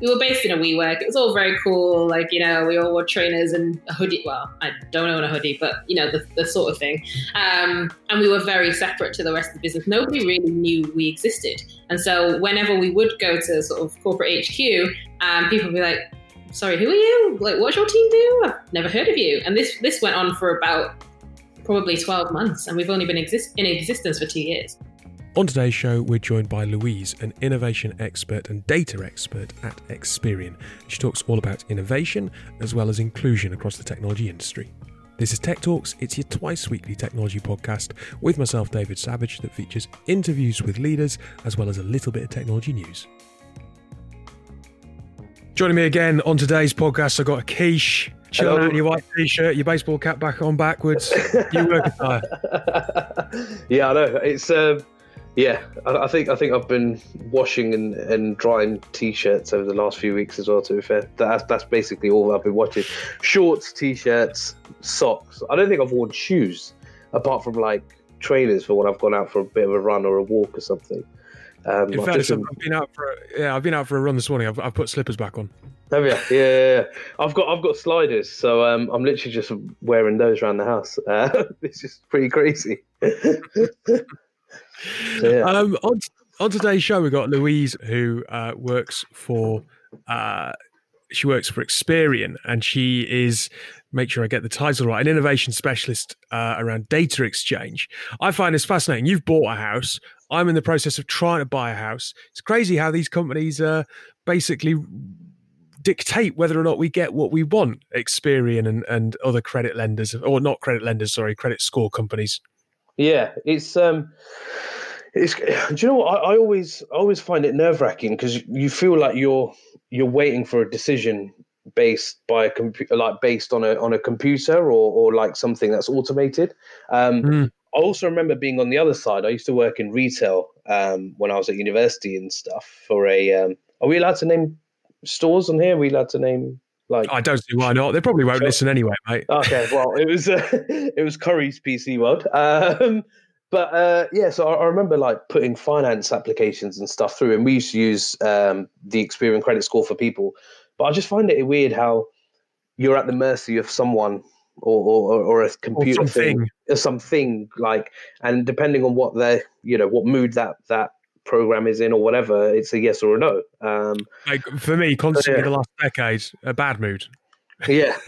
we were based in a WeWork. It was all very cool. Like, you know, we all wore trainers and a hoodie. Well, I don't own a hoodie, but, you know, the, the sort of thing. Um, and we were very separate to the rest of the business. Nobody really knew we existed. And so whenever we would go to sort of corporate HQ, um, people would be like, sorry, who are you? Like, what's your team do? I've never heard of you. And this, this went on for about probably 12 months. And we've only been exist- in existence for two years. On today's show, we're joined by Louise, an innovation expert and data expert at Experian. She talks all about innovation as well as inclusion across the technology industry. This is Tech Talks. It's your twice weekly technology podcast with myself, David Savage, that features interviews with leaders as well as a little bit of technology news. Joining me again on today's podcast, I've got a quiche. Chilling out in your white t-shirt, your baseball cap back on backwards, you work attire. yeah, I know. It's um, yeah. I, I think I think I've been washing and, and drying t-shirts over the last few weeks as well. To be fair, that's that's basically all I've been watching: shorts, t-shirts, socks. I don't think I've worn shoes apart from like trainers for when I've gone out for a bit of a run or a walk or something. Um, In I've fairness, just I've been- been out for a, yeah, I've been out for a run this morning. I've, I've put slippers back on. Have you? Yeah, yeah, yeah. I've got I've got sliders, so um, I'm literally just wearing those around the house. Uh, it's just pretty crazy. so, yeah. Um, on, on today's show, we've got Louise who uh, works for uh, she works for Experian, and she is make sure I get the title right, an innovation specialist uh, around data exchange. I find this fascinating. You've bought a house. I'm in the process of trying to buy a house. It's crazy how these companies uh, basically dictate whether or not we get what we want. Experian and, and other credit lenders, or not credit lenders, sorry, credit score companies. Yeah, it's um, it's. Do you know what? I, I always I always find it nerve wracking because you feel like you're you're waiting for a decision based by a computer, like based on a on a computer or or like something that's automated. Um, Mm. I also remember being on the other side. I used to work in retail um, when I was at university and stuff. For a, um, are we allowed to name stores on here? Are we allowed to name like? I don't see why not. They probably won't Sure. listen anyway, mate. Okay, well, it was uh, it was Currys PC World. Um, but uh, yeah, so I, I remember like putting finance applications and stuff through, and we used to use um, the Experian credit score for people. But I just find it weird how you're at the mercy of someone or or, or a computer thing, something. or something like, and depending on what they you know what mood that that program is in or whatever, it's a yes or a no. Um, Like for me, constantly Yeah. the last decade, a bad mood. Yeah,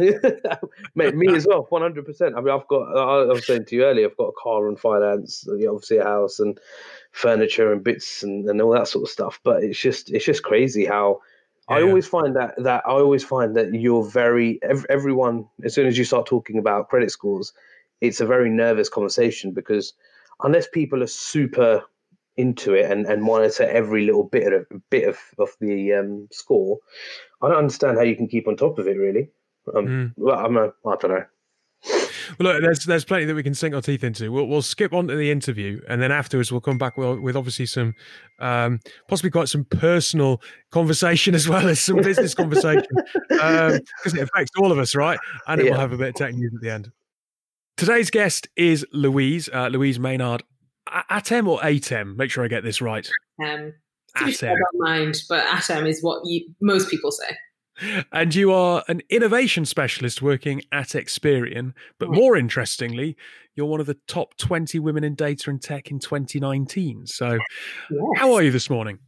mate, me as well, one hundred percent. I mean, I've got. I I was saying to you earlier, I've got a car and finance, you know, obviously a house and furniture and bits and, and all that sort of stuff. But it's just, it's just crazy how. I Yeah. always find that that I always find that you're very ev- everyone as soon as you start talking about credit scores, it's a very nervous conversation because unless people are super into it and, and monitor every little bit of bit of, of the um, score, I don't understand how you can keep on top of it. Really, um, Mm. well, I'm a, I don't know. Well, look, there's there's plenty that we can sink our teeth into. We'll we'll skip on to the interview, and then afterwards we'll come back with, with obviously some, um, possibly quite some personal conversation as well as some business conversation, because it affects all of us, right? And then we'll have a bit of tech news at the end. Today's guest is Louise, uh, Louise Maynard. Atem or Atem? Make sure I get this right. Um, fair, I don't mind, but Atom is what you, most people say. And you are an innovation specialist working at Experian. But more interestingly, you're one of the top 20 women in data and tech in 2019. So, how are you this morning?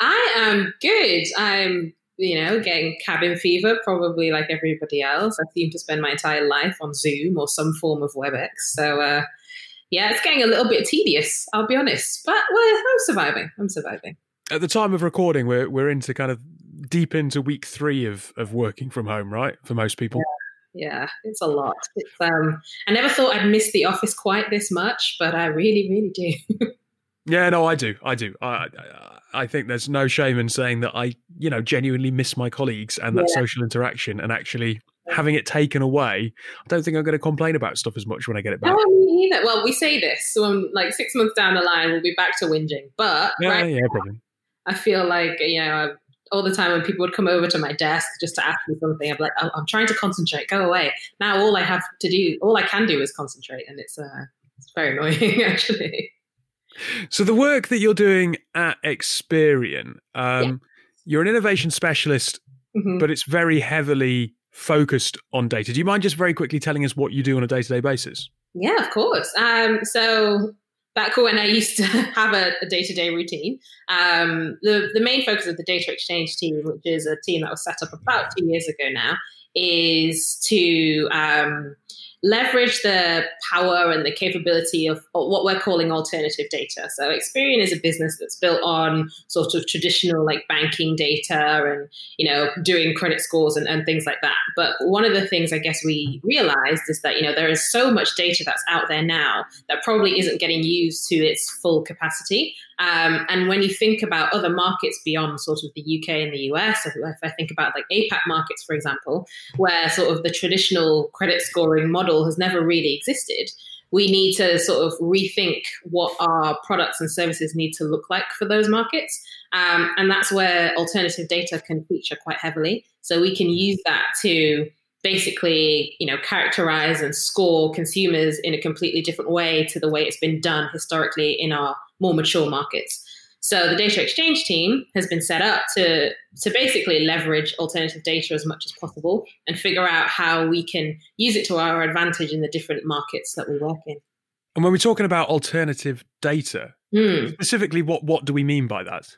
I am good. I'm, you know, getting cabin fever, probably like everybody else. I seem to spend my entire life on Zoom or some form of WebEx. So, uh, yeah, it's getting a little bit tedious, I'll be honest. But well, I'm surviving. I'm surviving. At the time of recording, we're, we're into kind of deep into week three of, of working from home, right? For most people. Yeah, it's a lot. It's um I never thought I'd miss the office quite this much, but I really, really do. Yeah, no, I do. I do. I, I, I think there's no shame in saying that I, you know, genuinely miss my colleagues and that Yeah. social interaction and actually having it taken away. I don't think I'm going to complain about stuff as much when I get it back. No. Well, we say this when like six months down the line, we'll be back to whinging. But Yeah, right yeah, probably. I feel like you know all the time when people would come over to my desk just to ask me something, I'm like, oh, I'm trying to concentrate. Go away. Now all I have to do, all I can do is concentrate, and it's uh, it's very annoying actually. So the work that you're doing at Experian, um, you're an innovation specialist, mm-hmm. but it's very heavily focused on data. Do you mind just very quickly telling us what you do on a day to day basis? Yeah, of course. Um, so back when I used to have a day to day routine, um, the, the main focus of the data exchange team, which is a team that was set up about two years ago now, is to um, leverage the power and the capability of what we're calling alternative data. So Experian is a business that's built on sort of traditional like banking data and, you know, doing credit scores and, and things like that. But one of the things I guess we realized is that, you know, there is so much data that's out there now that probably isn't getting used to its full capacity. Um, and when you think about other markets beyond sort of the UK and the US, if I think about like APAC markets, for example, where sort of the traditional credit scoring model has never really existed, we need to sort of rethink what our products and services need to look like for those markets. Um, and that's where alternative data can feature quite heavily. So we can use that to basically, you know, characterize and score consumers in a completely different way to the way it's been done historically in our more mature markets. So the data exchange team has been set up to to basically leverage alternative data as much as possible and figure out how we can use it to our advantage in the different markets that we work in. And when we're talking about alternative data, mm. specifically what what do we mean by that?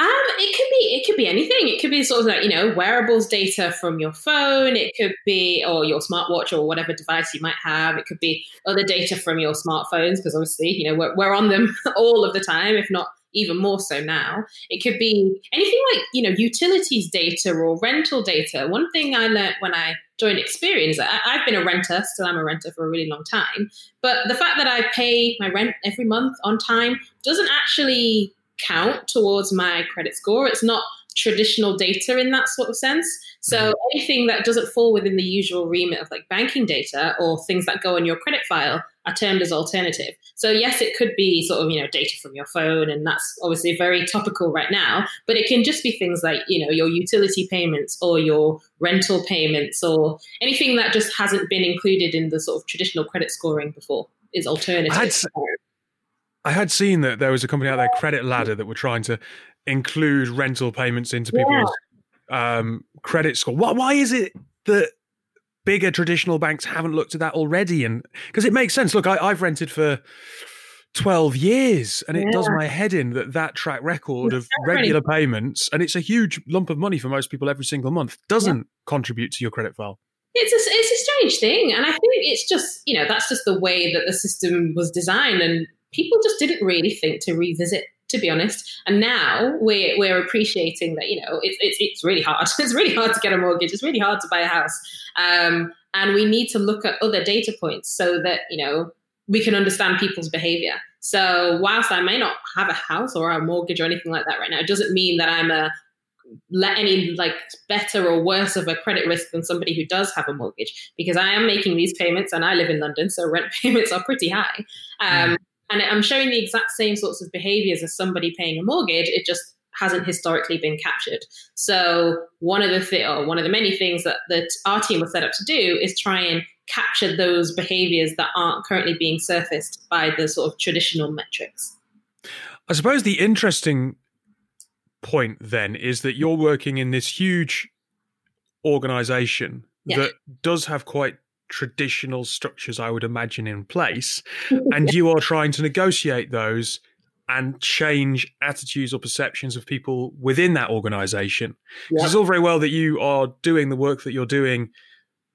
Um, it could be it could be anything. It could be sort of like you know wearables data from your phone. It could be or your smartwatch or whatever device you might have. It could be other data from your smartphones because obviously you know we're, we're on them all of the time, if not even more so now. It could be anything like you know utilities data or rental data. One thing I learned when I joined Experian, I, I've been a renter, still I'm a renter for a really long time. But the fact that I pay my rent every month on time doesn't actually count towards my credit score. It's not traditional data in that sort of sense. So mm-hmm. anything that doesn't fall within the usual remit of like banking data or things that go on your credit file are termed as alternative. So yes, it could be sort of, you know, data from your phone and that's obviously very topical right now, but it can just be things like, you know, your utility payments or your rental payments or anything that just hasn't been included in the sort of traditional credit scoring before is alternative. I had seen that there was a company out there, Credit Ladder, that were trying to include rental payments into people's yeah. um, credit score. Why, why is it that bigger traditional banks haven't looked at that already? And because it makes sense. Look, I, have rented for 12 years and it yeah. does my head in that that track record of regular payments and it's a huge lump of money for most people every single month doesn't yeah. contribute to your credit file it's a, it's a strange thing and i think it's just you know that's just the way that the system was designed and people just didn't really think to revisit to be honest. And now we're we're appreciating that you know it's it's it's really hard. It's really hard to get a mortgage. It's really hard to buy a house. Um, and we need to look at other data points so that you know we can understand people's behavior. So whilst I may not have a house or a mortgage or anything like that right now, it doesn't mean that I'm a let any like better or worse of a credit risk than somebody who does have a mortgage because I am making these payments and I live in London, so rent payments are pretty high. Um, and I'm showing the exact same sorts of behaviors as somebody paying a mortgage. It just hasn't historically been captured. So one of the th- or one of the many things that, that our team was set up to do is try and capture those behaviors that aren't currently being surfaced by the sort of traditional metrics. I suppose the interesting point then is that you're working in this huge organization yeah. that does have quite traditional structures, I would imagine, in place, and you are trying to negotiate those and change attitudes or perceptions of people within that organization. Yeah. It's all very well that you are doing the work that you're doing,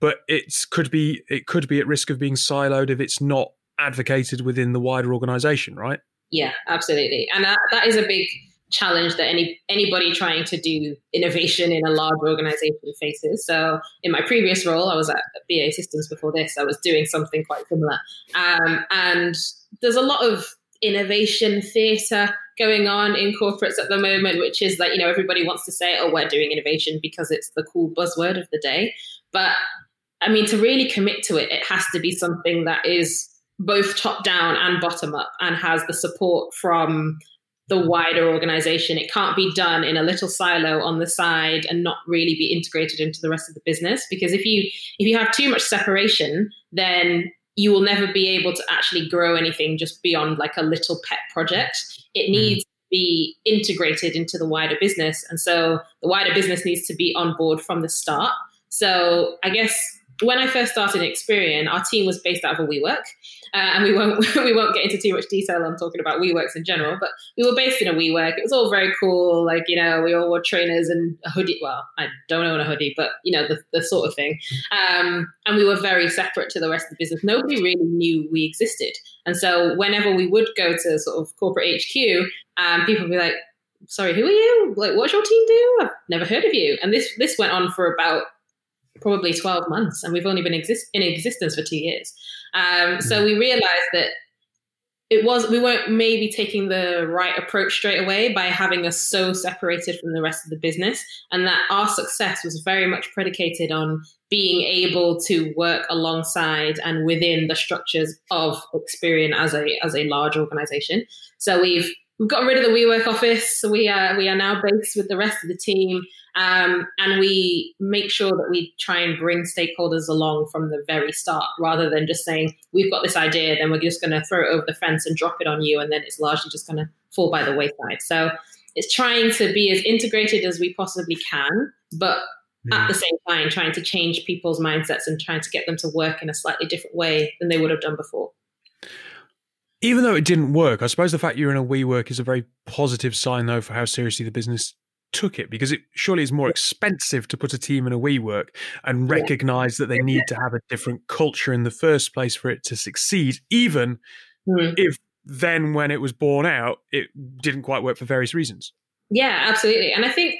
but it's could be it could be at risk of being siloed if it's not advocated within the wider organization, right? Yeah, absolutely, and that, that is a big challenge that any anybody trying to do innovation in a large organization faces. So in my previous role, I was at BAE Systems before this. I was doing something quite similar, um, and there's a lot of innovation theatre going on in corporates at the moment, which is that you know everybody wants to say, "Oh, we're doing innovation" because it's the cool buzzword of the day. But I mean, to really commit to it, it has to be something that is both top down and bottom up, and has the support from the wider organization. It can't be done in a little silo on the side and not really be integrated into the rest of the business. Because if you if you have too much separation, then you will never be able to actually grow anything just beyond like a little pet project. It hmm. needs mm. to be integrated into the wider business. And so the wider business needs to be on board from the start. So I guess when I first started Experian, our team was based out of a WeWork, uh, and we won't we won't get into too much detail on talking about WeWorks in general. But we were based in a WeWork. It was all very cool. Like you know, we all wore trainers and a hoodie. Well, I don't own a hoodie, but you know the, the sort of thing. Um, and we were very separate to the rest of the business. Nobody really knew we existed. And so whenever we would go to sort of corporate HQ, um, people would be like, "Sorry, who are you? Like, what's your team do? I've never heard of you." And this this went on for about probably 12 months and we've only been exist- in existence for two years. Um, so we realized that it was we weren't maybe taking the right approach straight away by having us so separated from the rest of the business and that our success was very much predicated on being able to work alongside and within the structures of Experian as a as a large organization. So we've we've got rid of the WeWork office. So we are we are now based with the rest of the team, um, and we make sure that we try and bring stakeholders along from the very start, rather than just saying we've got this idea, then we're just going to throw it over the fence and drop it on you, and then it's largely just going to fall by the wayside. So it's trying to be as integrated as we possibly can, but at the same time trying to change people's mindsets and trying to get them to work in a slightly different way than they would have done before even though it didn't work, I suppose the fact you're in a WeWork is a very positive sign, though, for how seriously the business took it because it surely is more expensive to put a team in a WeWork and recognize that they need to have a different culture in the first place for it to succeed, even mm. if then when it was born out, it didn't quite work for various reasons. Yeah, absolutely. And I think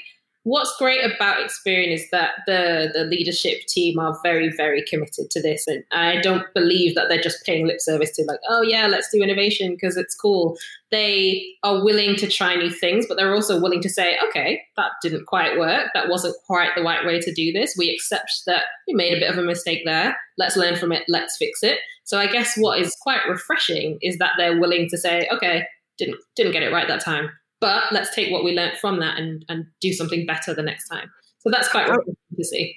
what's great about Experian is that the the leadership team are very very committed to this, and I don't believe that they're just paying lip service to like, oh yeah, let's do innovation because it's cool. They are willing to try new things, but they're also willing to say, okay, that didn't quite work. That wasn't quite the right way to do this. We accept that we made a bit of a mistake there. Let's learn from it. Let's fix it. So I guess what is quite refreshing is that they're willing to say, okay, didn't didn't get it right that time but let's take what we learned from that and, and do something better the next time. So that's quite how, to see.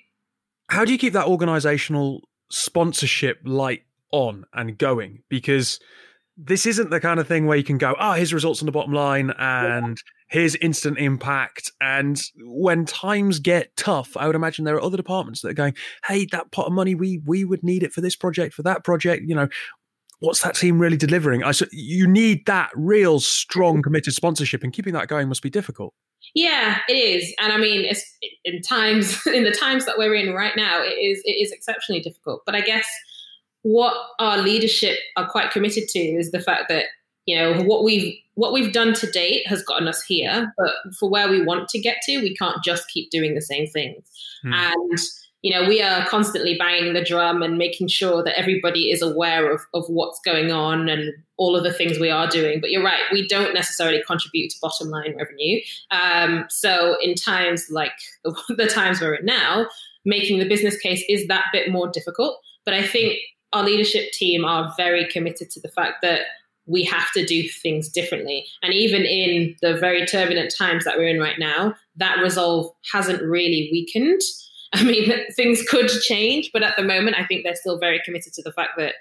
How do you keep that organizational sponsorship light on and going? Because this isn't the kind of thing where you can go, oh, here's results on the bottom line and yeah. here's instant impact. And when times get tough, I would imagine there are other departments that are going, hey, that pot of money, we we would need it for this project, for that project. You know, what's that team really delivering? I said you need that real strong committed sponsorship, and keeping that going must be difficult. Yeah, it is, and I mean, it's in times in the times that we're in right now, it is it is exceptionally difficult. But I guess what our leadership are quite committed to is the fact that you know what we've what we've done to date has gotten us here, but for where we want to get to, we can't just keep doing the same things. Hmm. And you know, we are constantly banging the drum and making sure that everybody is aware of, of what's going on and all of the things we are doing. But you're right, we don't necessarily contribute to bottom line revenue. Um, so in times like the, the times we're in now, making the business case is that bit more difficult. But I think our leadership team are very committed to the fact that we have to do things differently. And even in the very turbulent times that we're in right now, that resolve hasn't really weakened. I mean, things could change, but at the moment, I think they're still very committed to the fact that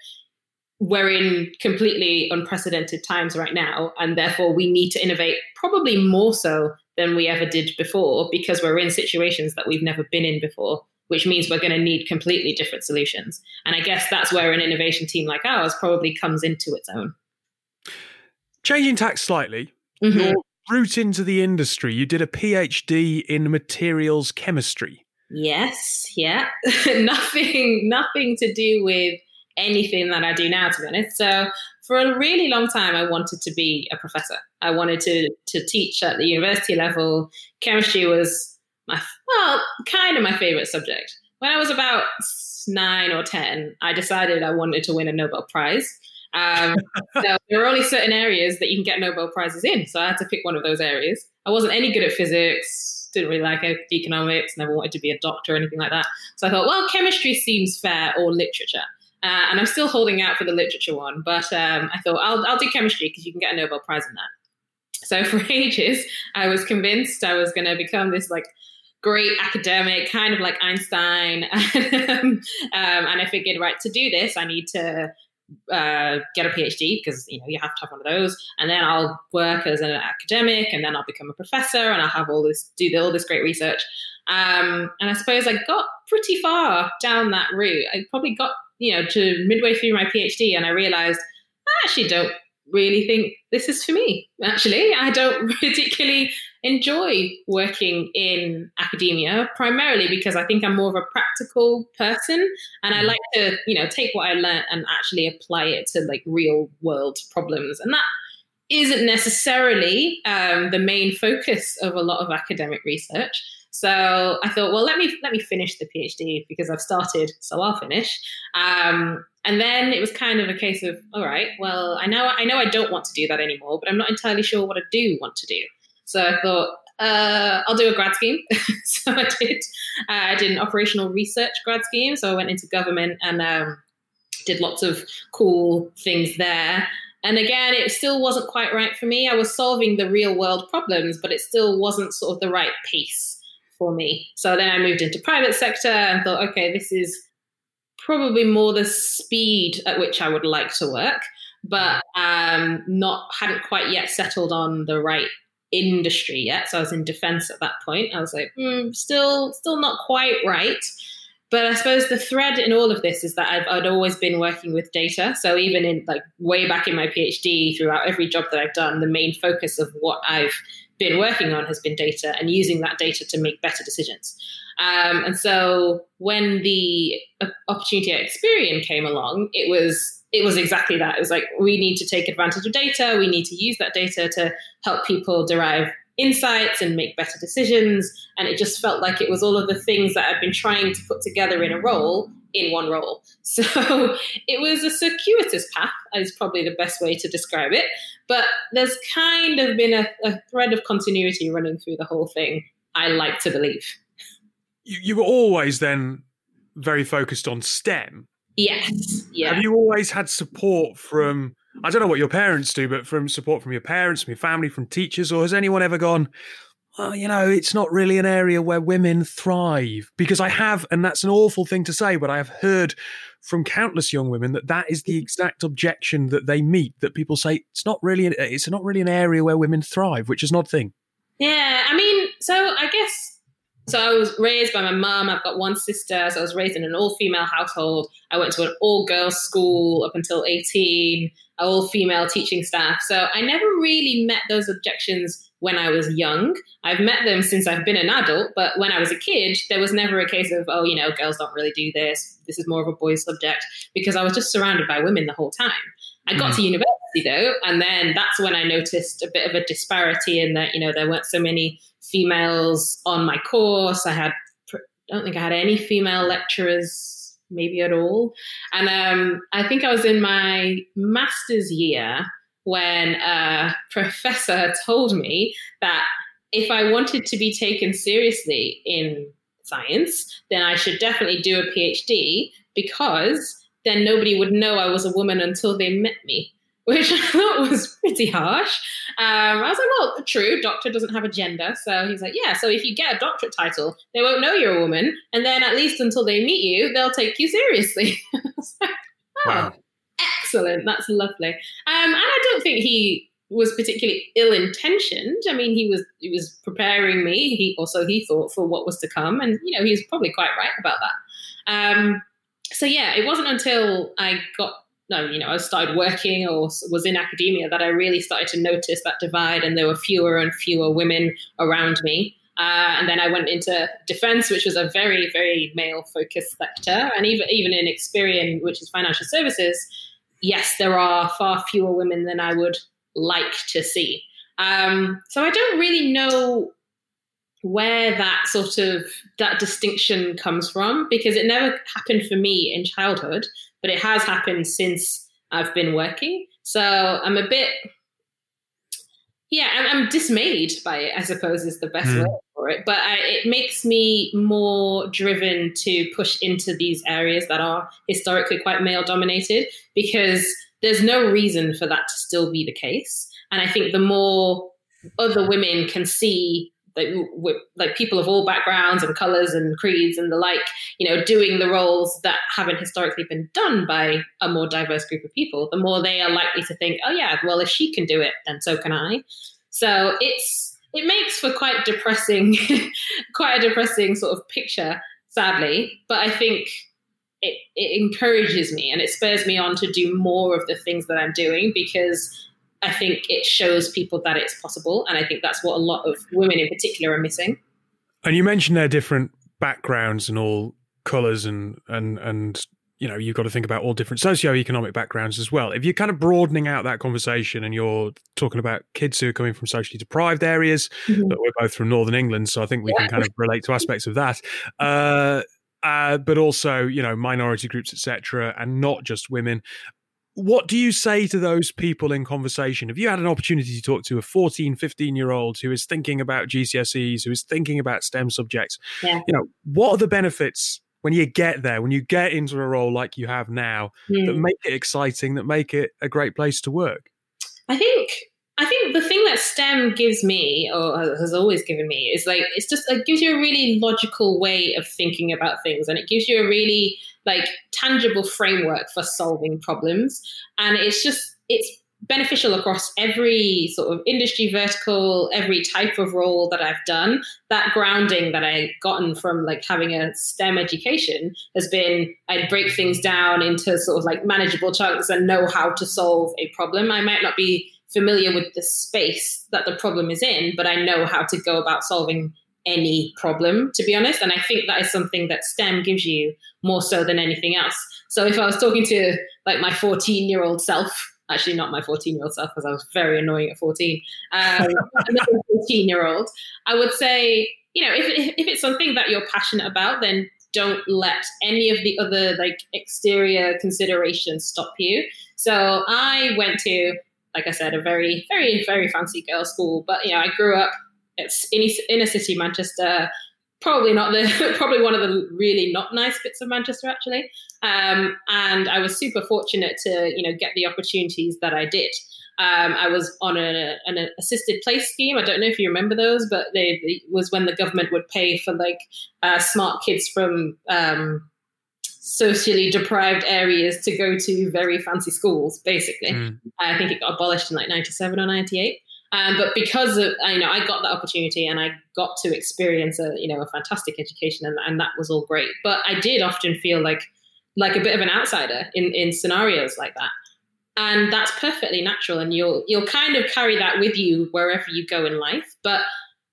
we're in completely unprecedented times right now, and therefore we need to innovate probably more so than we ever did before because we're in situations that we've never been in before, which means we're going to need completely different solutions. And I guess that's where an innovation team like ours probably comes into its own. Changing tack slightly, mm-hmm. your route into the industry, you did a PhD in materials chemistry. Yes, yeah. nothing nothing to do with anything that I do now to be honest. So for a really long time I wanted to be a professor. I wanted to to teach at the university level. Chemistry was my well, kind of my favorite subject. When I was about 9 or 10, I decided I wanted to win a Nobel Prize. Um, so there are only certain areas that you can get Nobel Prizes in. So I had to pick one of those areas. I wasn't any good at physics, didn't really like economics, never wanted to be a doctor or anything like that. So I thought, well, chemistry seems fair or literature. Uh, and I'm still holding out for the literature one, but um, I thought I'll, I'll do chemistry because you can get a Nobel Prize in that. So for ages, I was convinced I was going to become this like great academic, kind of like Einstein. um, and I figured, right, to do this, I need to uh, get a PhD because you know you have to have one of those, and then I'll work as an academic, and then I'll become a professor, and I'll have all this do all this great research. Um, and I suppose I got pretty far down that route. I probably got you know to midway through my PhD, and I realized I actually don't really think this is for me. Actually, I don't particularly enjoy working in academia, primarily because I think I'm more of a practical person, and I mm. like to, you know, take what I learned and actually apply it to like real world problems, and that isn't necessarily um, the main focus of a lot of academic research. So I thought, well, let me let me finish the PhD because I've started, so I'll finish. Um, and then it was kind of a case of, all right, well, I know I know I don't want to do that anymore, but I'm not entirely sure what I do want to do. So I thought, uh, I'll do a grad scheme. so I did. Uh, I did an operational research grad scheme. So I went into government and um, did lots of cool things there. And again, it still wasn't quite right for me. I was solving the real world problems, but it still wasn't sort of the right pace for me. So then I moved into private sector and thought, okay, this is probably more the speed at which I would like to work, but um, not hadn't quite yet settled on the right industry yet. So I was in defense at that point. I was like, mm, still, still not quite right. But I suppose the thread in all of this is that I've I'd always been working with data. So even in like way back in my PhD, throughout every job that I've done, the main focus of what I've been working on has been data and using that data to make better decisions. Um, and so when the uh, opportunity at Experian came along, it was it was exactly that. It was like we need to take advantage of data. We need to use that data to help people derive insights and make better decisions. And it just felt like it was all of the things that I've been trying to put together in a role in one role. So it was a circuitous path, is probably the best way to describe it. But there's kind of been a, a thread of continuity running through the whole thing, I like to believe. You, you were always then very focused on STEM. Yes. Yeah. Have you always had support from I don't know what your parents do, but from support from your parents, from your family, from teachers, or has anyone ever gone, well, you know, it's not really an area where women thrive? Because I have, and that's an awful thing to say, but I have heard from countless young women that that is the mm. exact objection that they meet. That people say it's not really, it's not really an area where women thrive, which is an odd thing. Yeah, I mean, so I guess so I was raised by my mum. I've got one sister. So I was raised in an all female household. I went to an all girls school up until 18, all female teaching staff. So I never really met those objections when I was young. I've met them since I've been an adult, but when I was a kid, there was never a case of, oh, you know, girls don't really do this. This is more of a boys' subject because I was just surrounded by women the whole time. I got mm. to university though, and then that's when I noticed a bit of a disparity in that, you know, there weren't so many females on my course. I had, I don't think I had any female lecturers, maybe at all. And um, I think I was in my master's year when a professor told me that if I wanted to be taken seriously in science, then I should definitely do a PhD because then nobody would know I was a woman until they met me which I thought was pretty harsh. Um, I was like, well, true, doctor doesn't have a gender. So he's like, yeah, so if you get a doctorate title, they won't know you're a woman. And then at least until they meet you, they'll take you seriously. like, oh, wow. excellent. That's lovely. Um, and I don't think he was particularly ill-intentioned. I mean, he was he was preparing me. He also he thought for what was to come, and you know he was probably quite right about that. Um, so yeah, it wasn't until I got no, you know, I started working or was in academia that I really started to notice that divide, and there were fewer and fewer women around me. Uh, and then I went into defense, which was a very, very male focused sector. And even, even in Experian, which is financial services, yes, there are far fewer women than I would like to see. Um, so I don't really know where that sort of that distinction comes from because it never happened for me in childhood but it has happened since I've been working. So I'm a bit, yeah, I'm, I'm dismayed by it, I suppose is the best mm. word for it. But I, it makes me more driven to push into these areas that are historically quite male dominated because there's no reason for that to still be the case. And I think the more other women can see like, with, like people of all backgrounds and colors and creeds and the like, you know, doing the roles that haven't historically been done by a more diverse group of people, the more they are likely to think, oh yeah, well if she can do it, then so can I. So it's it makes for quite depressing, quite a depressing sort of picture, sadly. But I think it, it encourages me and it spurs me on to do more of the things that I'm doing because I think it shows people that it's possible. And I think that's what a lot of women in particular are missing. And you mentioned their different backgrounds and all colors and, and, and, you know, you've got to think about all different socioeconomic backgrounds as well. If you're kind of broadening out that conversation and you're talking about kids who are coming from socially deprived areas, mm-hmm. but we're both from Northern England, so I think we yeah. can kind of relate to aspects of that. Uh, uh, but also, you know, minority groups, etc., and not just women what do you say to those people in conversation? Have you had an opportunity to talk to a 14, 15 year old who is thinking about GCSEs, who is thinking about STEM subjects? Yeah. You know, what are the benefits when you get there, when you get into a role like you have now, mm. that hmm. make it exciting, that make it a great place to work? I think I think the thing that STEM gives me, or has always given me, is like it's just it gives you a really logical way of thinking about things, and it gives you a really like tangible framework for solving problems. And it's just it's beneficial across every sort of industry vertical, every type of role that I've done. That grounding that I gotten from like having a STEM education has been I'd break things down into sort of like manageable chunks and know how to solve a problem. I might not be familiar with the space that the problem is in, but I know how to go about solving any problem, to be honest. And I think that is something that STEM gives you more so than anything else. So if I was talking to like my 14 year old self, actually not my 14 year old self because I was very annoying at 14, um, 14 year old, I would say, you know, if, if it's something that you're passionate about, then don't let any of the other like exterior considerations stop you. So I went to like I said, a very, very, very fancy girls' school. But you know, I grew up it's in inner city Manchester. Probably not the probably one of the really not nice bits of Manchester actually. Um, and I was super fortunate to you know get the opportunities that I did. Um, I was on a, an assisted place scheme. I don't know if you remember those, but they, they was when the government would pay for like uh, smart kids from um, socially deprived areas to go to very fancy schools, basically. Mm. I think it got abolished in like 97 or 98. Um, but because of, you know, I got that opportunity and I got to experience a, you know, a fantastic education and, and that was all great. But I did often feel like, like a bit of an outsider in, in scenarios like that. And that's perfectly natural. And you'll, you'll kind of carry that with you wherever you go in life. But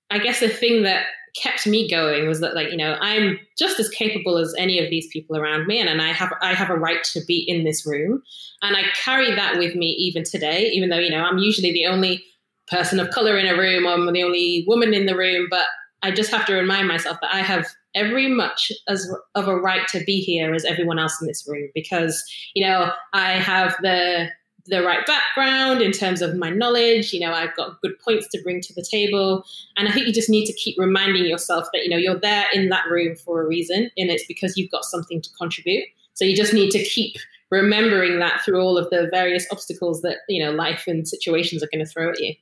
I guess the thing that kept me going was that like you know i'm just as capable as any of these people around me and, and i have i have a right to be in this room. And i carry that with me even today even though you know i'm usually the only person of color in a room i'm the only woman in the room but i just have to remind myself that i have every much as of a right to be here as everyone else in this room because you know i have the the right background in terms of my knowledge. You know, I've got good points to bring to the table. And I think you just need to keep reminding yourself that, you know, you're there in that room for a reason and it's because you've got something to contribute. So you just need to keep remembering that through all of the various obstacles that, you know, life and situations are going to throw at you.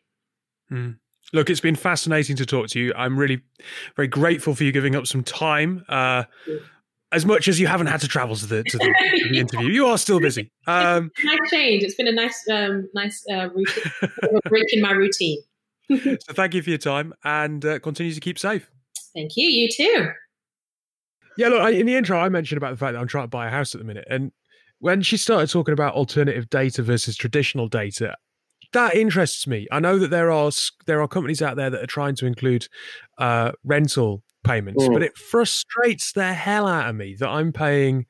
Mm. Look, it's been fascinating to talk to you. I'm really very grateful for you giving up some time. Uh, as much as you haven't had to travel to the to the, to the interview, you are still busy. Um, nice change. It's been a nice, um, nice uh, routine, break in my routine. so thank you for your time and uh, continue to keep safe. Thank you. You too. Yeah, look. I, in the intro, I mentioned about the fact that I'm trying to buy a house at the minute, and when she started talking about alternative data versus traditional data, that interests me. I know that there are there are companies out there that are trying to include uh, rental payments, mm. but it frustrates the hell out of me that I'm paying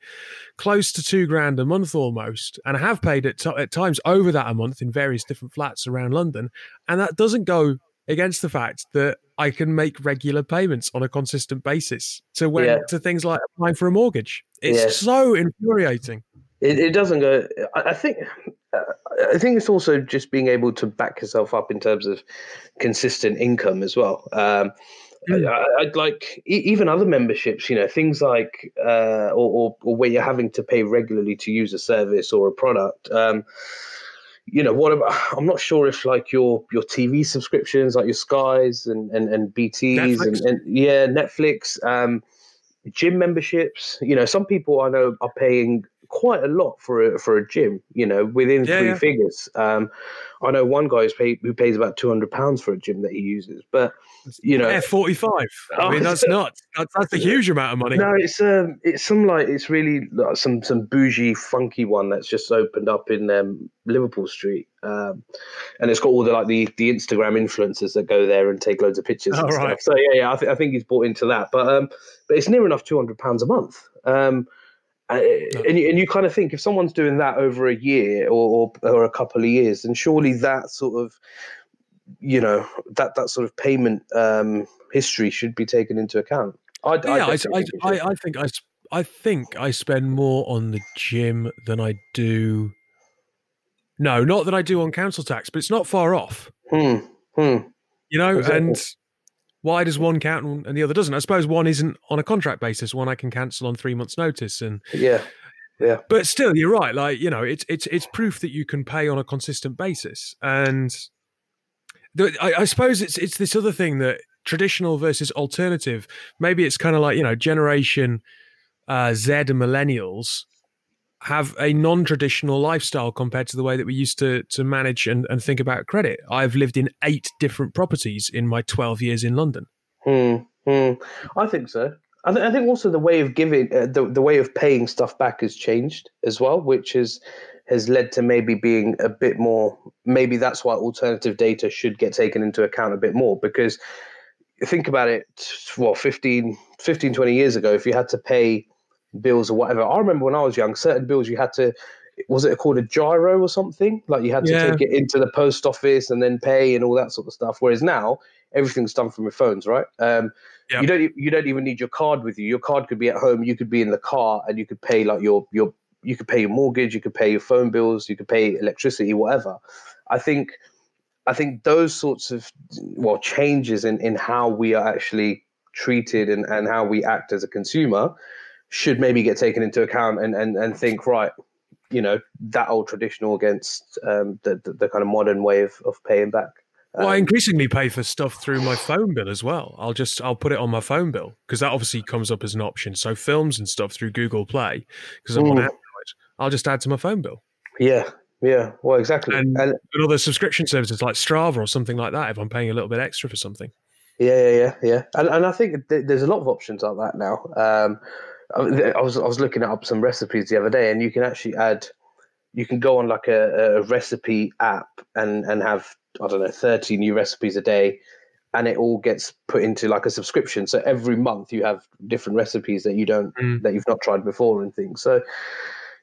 close to two grand a month almost, and I have paid at, t- at times over that a month in various different flats around London, and that doesn't go against the fact that I can make regular payments on a consistent basis to when yeah. to things like applying for a mortgage. It's yeah. so infuriating. It, it, doesn't go. I think. I think it's also just being able to back yourself up in terms of consistent income as well. Um, Mm. I, would like even other memberships, you know, things like uh, or, or, or, where you're having to pay regularly to use a service or a product. Um, you know what about, i'm not sure if like your your tv subscriptions like your skies and and, and bts and, and, yeah netflix um gym memberships you know some people i know are paying quite a lot for a for a gym you know within yeah, three yeah. figures um i know one guy paid, who pays about 200 pounds for a gym that he uses but you know, F forty five. I mean, that's not that's, that's a huge amount of money. No, it's um, it's some like it's really like some some bougie, funky one that's just opened up in um, Liverpool Street, um, and it's got all the like the the Instagram influencers that go there and take loads of pictures and right. stuff. So yeah, yeah, I, th- I think he's bought into that, but um, but it's near enough two hundred pounds a month. Um, uh, and, you, and you kind of think if someone's doing that over a year or, or, or a couple of years, then surely that sort of you know that that sort of payment um, history should be taken into account. I, yeah, I, I, think I, I, think I, I think I spend more on the gym than I do. No, not that I do on council tax, but it's not far off. Hmm. Hmm. You know, exactly. and why does one count and the other doesn't? I suppose one isn't on a contract basis. One I can cancel on three months' notice, and yeah, yeah. But still, you're right. Like you know, it's it's it's proof that you can pay on a consistent basis, and I, I suppose it's it's this other thing that traditional versus alternative. Maybe it's kind of like you know generation uh, Z and millennials have a non-traditional lifestyle compared to the way that we used to to manage and, and think about credit. I've lived in eight different properties in my twelve years in London. Hmm. hmm. I think so. I, th- I, think also the way of giving, uh, the the way of paying stuff back has changed as well, which is has led to maybe being a bit more maybe that's why alternative data should get taken into account a bit more because think about it well 15 15 20 years ago if you had to pay bills or whatever i remember when i was young certain bills you had to was it called a giro or something like you had to yeah. take it into the post office and then pay and all that sort of stuff whereas now everything's done from your phones right um, yep. you don't you don't even need your card with you your card could be at home you could be in the car and you could pay like your your you could pay your mortgage, you could pay your phone bills, you could pay electricity, whatever. I think I think those sorts of well changes in, in how we are actually treated and, and how we act as a consumer should maybe get taken into account and, and, and think right you know that old traditional against um, the, the, the kind of modern way of, of paying back well, I um, increasingly pay for stuff through my phone bill as well. I'll just I'll put it on my phone bill because that obviously comes up as an option. So films and stuff through Google Play because I'm on Apple I'll just add to my phone bill. Yeah, yeah. Well, exactly. And, and, other subscription services like Strava or something like that, if I'm paying a little bit extra for something. Yeah, yeah, yeah, yeah. And, and I think th- there's a lot of options like that now. Um, I was I was looking up some recipes the other day, and you can actually add. You can go on like a, a recipe app and and have I don't know thirty new recipes a day, and it all gets put into like a subscription. So every month you have different recipes that you don't mm. that you've not tried before and things. So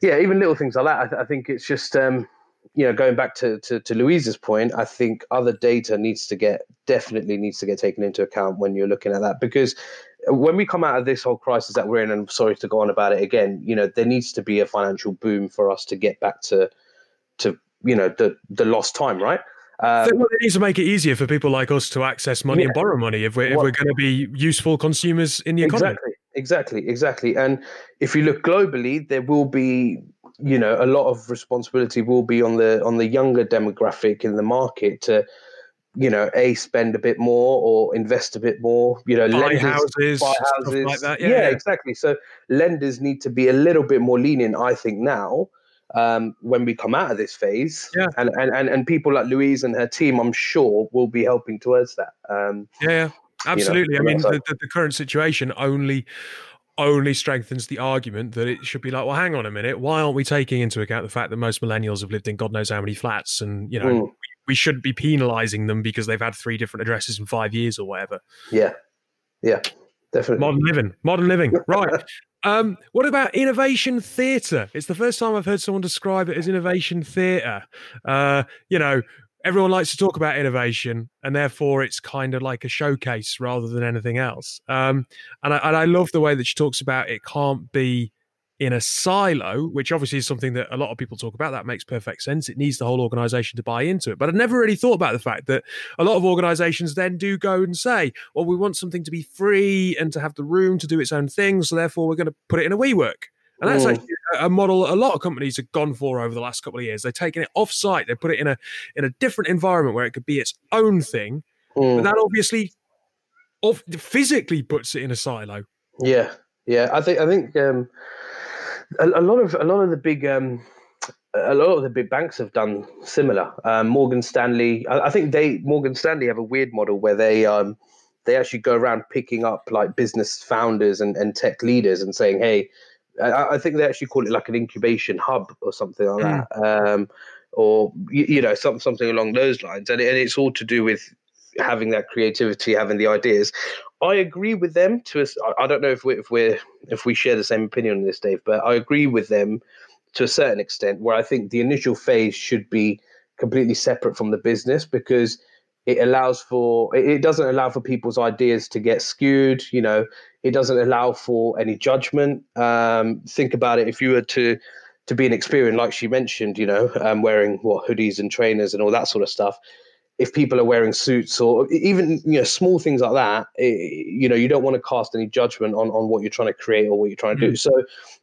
yeah, even little things like that. I, th- I think it's just um, you know going back to, to to Louise's point. I think other data needs to get definitely needs to get taken into account when you're looking at that because when we come out of this whole crisis that we're in, and I'm sorry to go on about it again, you know, there needs to be a financial boom for us to get back to to you know the the lost time, right? Um, it needs to make it easier for people like us to access money yeah. and borrow money if we're, if we're going to be useful consumers in the economy. Exactly. Exactly, exactly. And if you look globally, there will be, you know, a lot of responsibility will be on the on the younger demographic in the market to, you know, a spend a bit more or invest a bit more. You know, buy lenders, houses, buy houses, like that. Yeah, yeah, yeah, exactly. So lenders need to be a little bit more lenient, I think, now um, when we come out of this phase. Yeah. And, and, and, and people like Louise and her team, I'm sure, will be helping towards that. Um, yeah. Absolutely. You know, I mean, the, the, the current situation only only strengthens the argument that it should be like, well, hang on a minute, why aren't we taking into account the fact that most millennials have lived in God knows how many flats, and you know, mm. We, shouldn't be penalising them because they've had three different addresses in five years or whatever. Yeah, yeah, definitely. Modern living, modern living, right? Um, what about innovation theatre? It's the first time I've heard someone describe it as innovation theatre. Uh, you know, everyone likes to talk about innovation, and therefore it's kind of like a showcase rather than anything else. Um, and, I, and I love the way that she talks about it can't be in a silo, which obviously is something that a lot of people talk about. That makes perfect sense. It needs the whole organization to buy into it. But I never really thought about the fact that a lot of organizations then do go and say, well, we want something to be free and to have the room to do its own thing. So therefore, we're going to put it in a WeWork And that's mm. actually a model a lot of companies have gone for over the last couple of years. They've taken it off site, they put it in a in a different environment where it could be its own thing. Mm. But that obviously off, physically puts it in a silo. Yeah, yeah. I think I think um, a, a, lot of a lot of the big um, a lot of the big banks have done similar. Um, Morgan Stanley, I, I, think they Morgan Stanley have a weird model where they um, they actually go around picking up like business founders and, and tech leaders and saying, hey, I, I think they actually call it like an incubation hub or something like mm. that. Um, or you, you know some, something along those lines and, and it's all to do with having that creativity, having the ideas. I agree with them to us. I don't know if we if we if we share the same opinion on this, Dave, but I agree with them to a certain extent. Where I think the initial phase should be completely separate from the business because it allows for it doesn't allow for people's ideas to get skewed. You know, it doesn't allow for any judgment. Um, think about it. If you were to to be an Experian, like she mentioned, you know, um, wearing what hoodies and trainers and all that sort of stuff if people are wearing suits or even you know small things like that it, eh, you know you don't want to cast any judgment on on what you're trying to create or what you're trying to mm. do so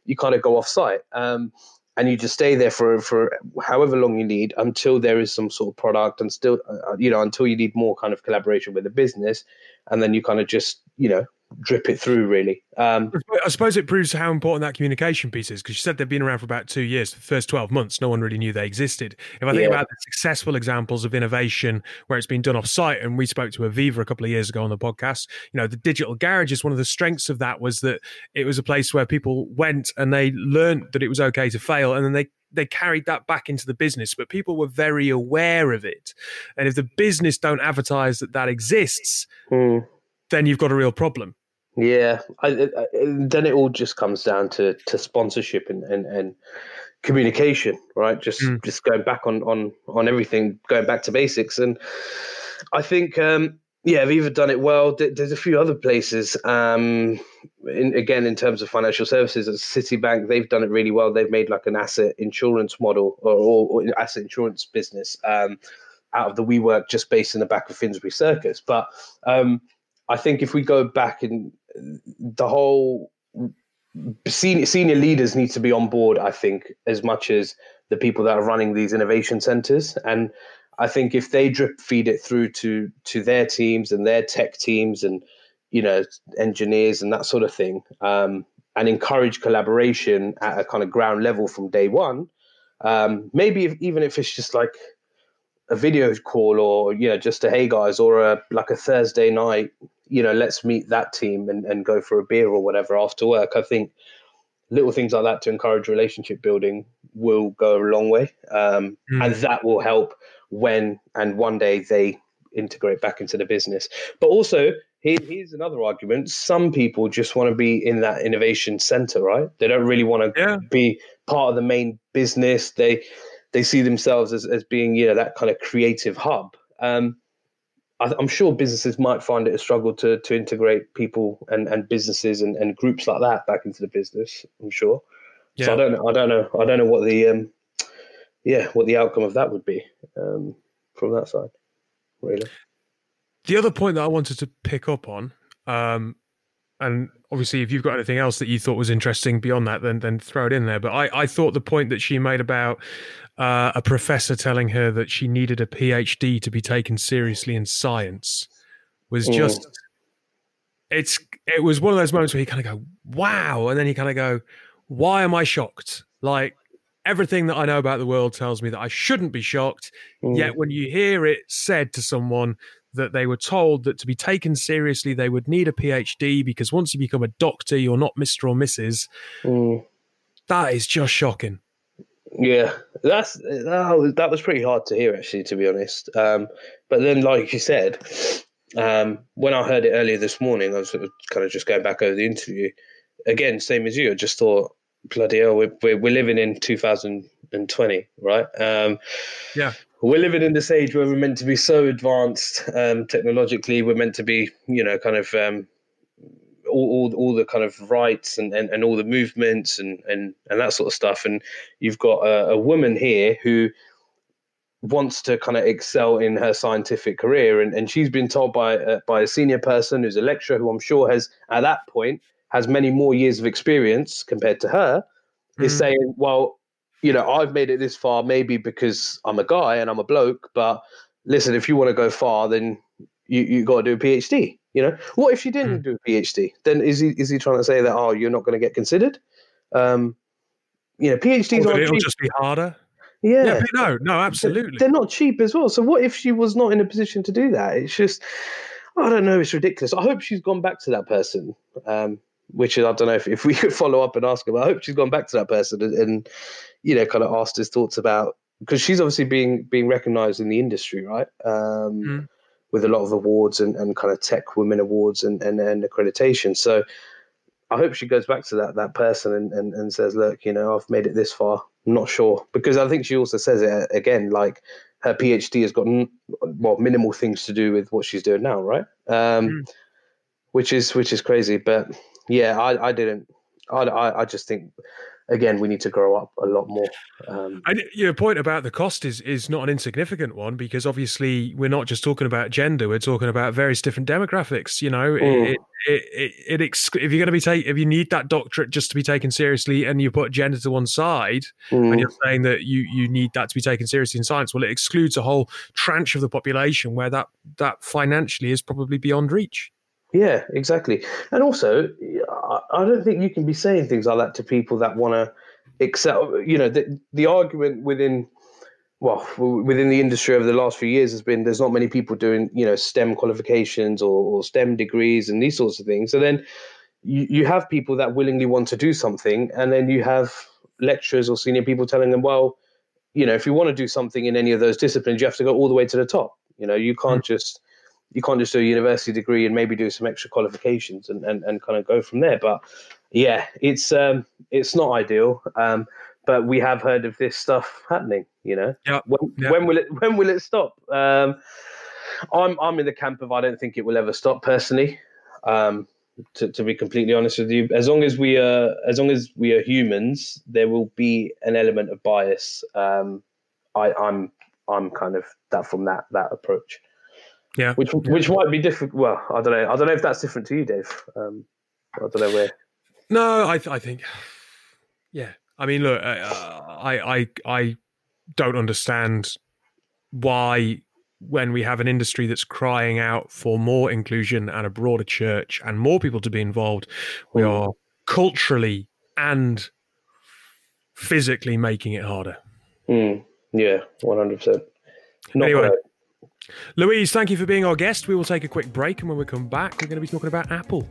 you kind of go off site um, and you just stay there for for however long you need until there is some sort of product and still uh, you know until you need more kind of collaboration with the business and then you kind of just you know drip it through really um, i suppose it proves how important that communication piece is because you said they've been around for about two years the first 12 months no one really knew they existed if i think yeah. about the successful examples of innovation where it's been done off site and we spoke to aviva a couple of years ago on the podcast you know the digital garage is one of the strengths of that was that it was a place where people went and they learned that it was okay to fail and then they they carried that back into the business, but people were very aware of it. And if the business don't advertise that that exists, mm. then you've got a real problem. Yeah, I, I, then it all just comes down to to sponsorship and and, and communication, right? Just mm. just going back on on on everything, going back to basics, and I think. um yeah, either done it well. There's a few other places. Um, in, again, in terms of financial services, at Citibank, they've done it really well. They've made like an asset insurance model or, or, or asset insurance business um, out of the WeWork, just based in the back of Finsbury Circus. But um, I think if we go back and the whole senior senior leaders need to be on board. I think as much as the people that are running these innovation centers, and I think if they drip feed it through to to their teams and their tech teams and you know engineers and that sort of thing, um, and encourage collaboration at a kind of ground level from day one. Um, maybe if, even if it's just like a video call or you know just a hey guys or a like a Thursday night you know, let's meet that team and, and go for a beer or whatever after work. I think little things like that to encourage relationship building will go a long way. Um, mm. And that will help when and one day they integrate back into the business. But also, here, here's another argument. Some people just want to be in that innovation center, right? They don't really want to yeah. be part of the main business. They they see themselves as, as being, you know, that kind of creative hub. Um, I'm sure businesses might find it a struggle to to integrate people and, and businesses and, and groups like that back into the business. I'm sure. Yeah. So I don't know. I don't know. I don't know what the um, yeah, what the outcome of that would be um, from that side. Really. The other point that I wanted to pick up on, um, and obviously, if you've got anything else that you thought was interesting beyond that, then then throw it in there. But I, I thought the point that she made about uh, a professor telling her that she needed a PhD to be taken seriously in science was mm. just it's it was one of those moments where you kind of go wow and then you kind of go why am i shocked like everything that i know about the world tells me that i shouldn't be shocked mm. yet when you hear it said to someone that they were told that to be taken seriously they would need a phd because once you become a doctor you're not mr or mrs mm. that is just shocking yeah, that's that, that was pretty hard to hear actually, to be honest. Um, but then, like you said, um, when I heard it earlier this morning, I was kind of just going back over the interview. Again, same as you. I just thought, bloody hell, we're we're, we're living in 2020, right? Um, yeah, we're living in this age where we're meant to be so advanced um, technologically. We're meant to be, you know, kind of um, all, all, all the kind of rights and, and, and all the movements and, and, and that sort of stuff. And you've got a, a woman here who wants to kind of excel in her scientific career, and, and she's been told by uh, by a senior person who's a lecturer who I'm sure has at that point has many more years of experience compared to her is Mm. saying, well, you know, I've made it this far, maybe because I'm a guy and I'm a bloke, but listen, if you want to go far, then you you got to do a PhD. You know, what if she didn't do a PhD? Then is he is he trying to say that oh, you're not going to get considered? Um, you know, PhDs aren't it'll cheap. just be harder. yeah, Yeah, no, no, absolutely. They're not cheap as well. So what if she was not in a position to do that? It's just, I don't know. It's ridiculous. I hope she's gone back to that person. Um, which is, I don't know if, if we could follow up and ask her. But I hope she's gone back to that person and, and you know, kind of asked his thoughts about because she's obviously being being recognised in the industry, right? Um, Mm. With a lot of awards and, and kind of tech women awards and, and, and accreditation. So I hope she goes back to that that person and, and, and says, look, you know, I've made it this far. I'm not sure because I think she also says it uh, again, like her PhD has got well minimal things to do with what she's doing now, right? Um, Mm. Which is which is crazy, but yeah, I, I didn't. I, I I just think again we need to grow up a lot more. Um, And your point about the cost is is not an insignificant one because obviously we're not just talking about gender; we're talking about various different demographics. You know, Mm. it, it, it, it ex- if you're going to be take if you need that doctorate just to be taken seriously, and you put gender to one side, mm, and you're saying that you you need that to be taken seriously in science, well, it excludes a whole tranche of the population where that that financially is probably beyond reach. Yeah, exactly. And also, I- don't think you can be saying things like that to people that want to excel. You know, the, the argument within, well, within the industry over the last few years has been there's not many people doing, you know, STEM qualifications or, or STEM degrees and these sorts of things. So then you, you have people that willingly want to do something, and then you have lecturers or senior people telling them, well, you know, if you want to do something in any of those disciplines, you have to go all the way to the top. You know, you can't hmm. just you can't just do a university degree and maybe do some extra qualifications and, and, and kind of go from there. But yeah, it's um it's not ideal. Um, but we have heard of this stuff happening. You know, Yeah, when, when will it when will it stop? Um, I'm I'm in the camp of I don't think it will ever stop personally. Um, to, to be completely honest with you, as long as we are as long as we are humans, there will be an element of bias. Um, I, I'm I'm kind of that from that that approach Yeah, which which might be different. Well, I don't know. I don't know if that's different to you, Dave. Um, I don't know where. No, I, th- I think, yeah. I mean, look, uh, I, I, I don't understand why, when we have an industry that's crying out for more inclusion and a broader church and more people to be involved, we Mm. are culturally and physically making it harder. Mm, yeah, one hundred percent. Anyway. Louise, thank you for being our guest. We will take a quick break, and when we come back, we're going to be talking about Apple.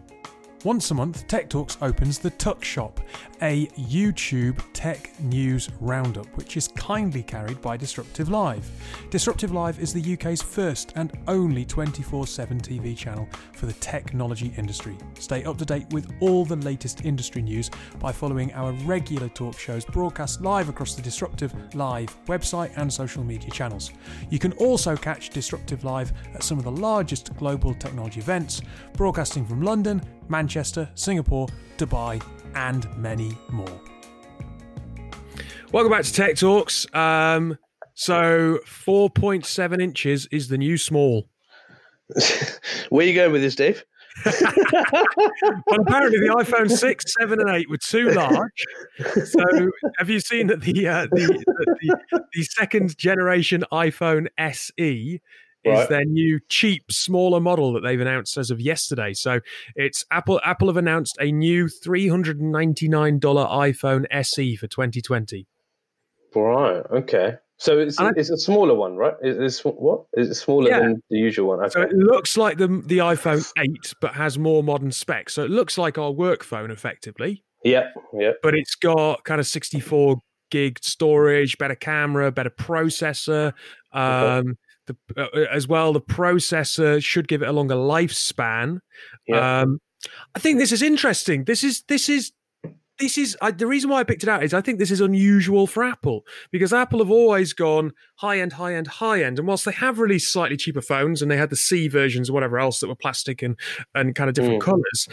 Once a month, Tech Talks opens the Tuck Shop, a YouTube tech news roundup, which is kindly carried by Disruptive Live. Disruptive Live is the UK's first and only 24 7 TV channel for the technology industry. Stay up to date with all the latest industry news by following our regular talk shows broadcast live across the Disruptive Live website and social media channels. You can also catch Disruptive Live at some of the largest global technology events, broadcasting from London, Manchester, Singapore, Dubai, and many more. Welcome back to Tech Talks. Um, so, 4.7 inches is the new small. Where are you going with this, Dave? Well, apparently the iPhone 6, 7, and 8 were too large. So, have you seen that the, uh, the, the, the second generation iPhone SE is Right. their new cheap, smaller model that they've announced as of yesterday? So, it's Apple. Apple have announced a new $399 iPhone SE for 2020. Right. Okay. So it's I- it's a smaller one, right? Is it what? Is it smaller Yeah. than the usual one? So it looks like the the iPhone 8, but has more modern specs. So it looks like our work phone effectively, Yep. Yep. but it's got kind of 64 gig storage, better camera, better processor. Um, the, uh, as well, the processor should give it a longer lifespan. Yeah. Um, I think this is interesting. This is this is this is I, the reason why I picked it out is I think this is unusual for Apple because Apple have always gone high end, high end, high end, and whilst they have released slightly cheaper phones and they had the C versions or whatever else that were plastic and and kind of different Mm. colors,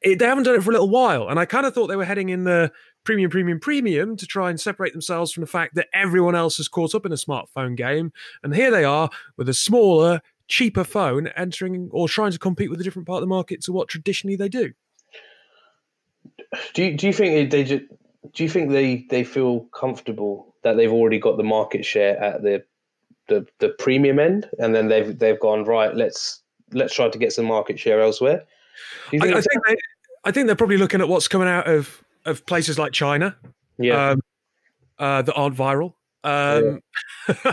it, they haven't done it for a little while, and I kind of thought they were heading in the premium, premium, premium to try and separate themselves from the fact that everyone else has caught up in a smartphone game, and here they are with a smaller, cheaper phone entering or trying to compete with a different part of the market to what traditionally they do. Do you, do you think they just do you think they they feel comfortable that they've already got the market share at the the, the premium end, and then they've they've gone right. Let's let's try to get some market share elsewhere. I, think I, think they, I think they're probably looking at what's coming out of of places like China, yeah, um, uh, that aren't viral. Um, yeah.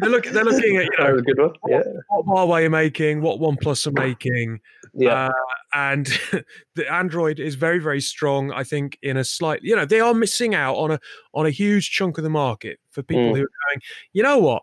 they're, look, they're looking at you know good one. Yeah. what, what Huawei are making, what OnePlus are making, yeah, uh, and the Android is very very strong. I think in a slight, you know, they are missing out on a on a huge chunk of the market for people mm. who are going. You know what?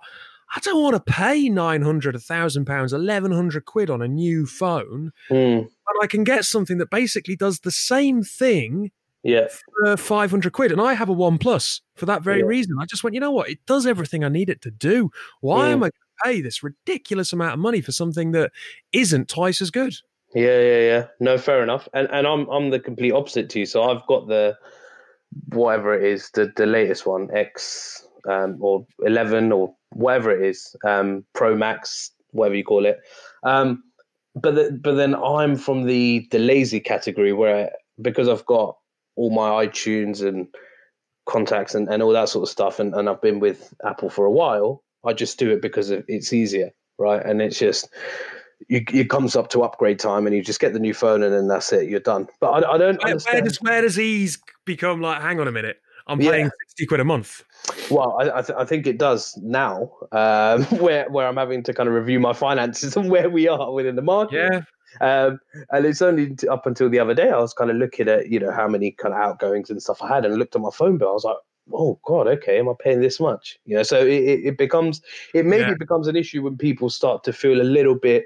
I don't want to pay 900, 1,000 pounds, 1,100 quid on a new phone. Mm. But I can get something that basically does the same thing yeah. for 500 quid. And I have a One Plus for that very Yeah. reason. I just went, you know what? It does everything I need it to do. Why Mm. am I going to pay this ridiculous amount of money for something that isn't twice as good? Yeah, yeah, yeah. No, fair enough. And and I'm I'm the complete opposite to you. So I've got the whatever it is, the the latest one, X um, or eleven or whatever it is, um, Pro Max, whatever you call it. Um, but the, but then I'm from the the lazy category where because I've got all my iTunes and contacts and, and all that sort of stuff, and, and I've been with Apple for a while. I just do it because it's easier, right? And it's just you, it comes up to upgrade time, and you just get the new phone, and then that's it. You're done. But I, I don't Where, where does where does ease become like? Hang on a minute, I'm Yeah. paying sixty quid a month. Well, I, I, th- I think it does now, um, where where I'm having to kind of review my finances and where we are within the market. Yeah, Um, and it's only up until the other day I was kind of looking at you know how many kind of outgoings and stuff I had, and looked at my phone bill. I was like, oh god, okay, am I paying this much? You know, so it, it, it becomes it maybe Yeah. becomes an issue when people start to feel a little bit,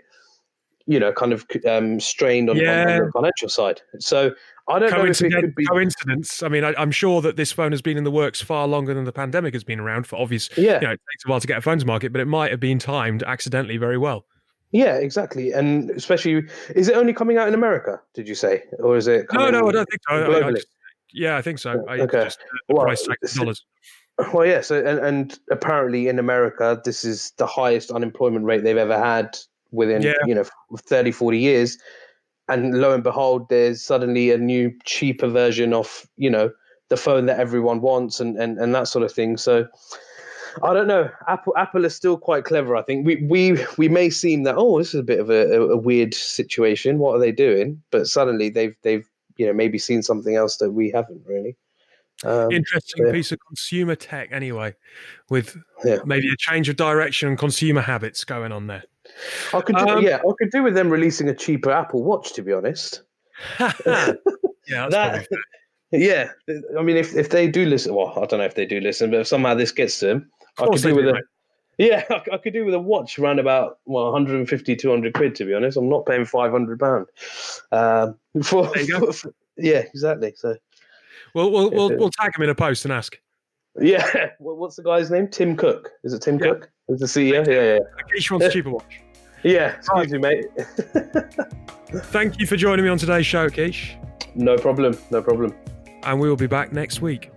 you know, kind of um, strained on, on- on the financial side. So I don't know if it coincidence. could be. coincidence. I mean, I, I'm sure that this phone has been in the works far longer than the pandemic has been around for obvious. Yeah, You know, it takes a while to get a phone to market, but it might have been timed accidentally very well. yeah, exactly. And especially, is it only coming out in America? Did you say, or is it? No, no, I don't think so. I- I globally? just- yeah, I think so. I Okay. just uh, the Well, price tag dollars. Well, yeah. So, and, and apparently in America, this is the highest unemployment rate they've ever had within, Yeah. you know, 30, 40 years. And lo and behold, there's suddenly a new, cheaper version of, you know, the phone that everyone wants and, and, and that sort of thing. So, I don't know. Apple Apple is still quite clever. I think we we we may seem that oh this is a bit of a, a, weird situation. What are they doing? But suddenly they've they've you know maybe seen something else that we haven't really. Um, Interesting yeah. piece of consumer tech, anyway, with Yeah. maybe a change of direction and consumer habits going on there. I could do, Um, yeah, I could do with them releasing a cheaper Apple Watch. To be honest, yeah, that's That- yeah. I mean, if if they do listen, well, I don't know if they do listen, but if somehow this gets to them, I could do with do, a yeah, I, I could do with a watch around about well 150, 200 quid. To be honest, I'm not paying five hundred pound. Um, for, for- yeah, exactly. So We'll we'll we'll, we'll tag him in a post and ask. yeah, what's the guy's name? Tim Cook. Is it Tim Yeah. Cook? Is the CEO? Yeah, yeah, Keish wants a cheaper watch. Yeah. Excuse me, mate. Thank you for joining me on today's show, Keish, no problem. No problem. and we will be back next week.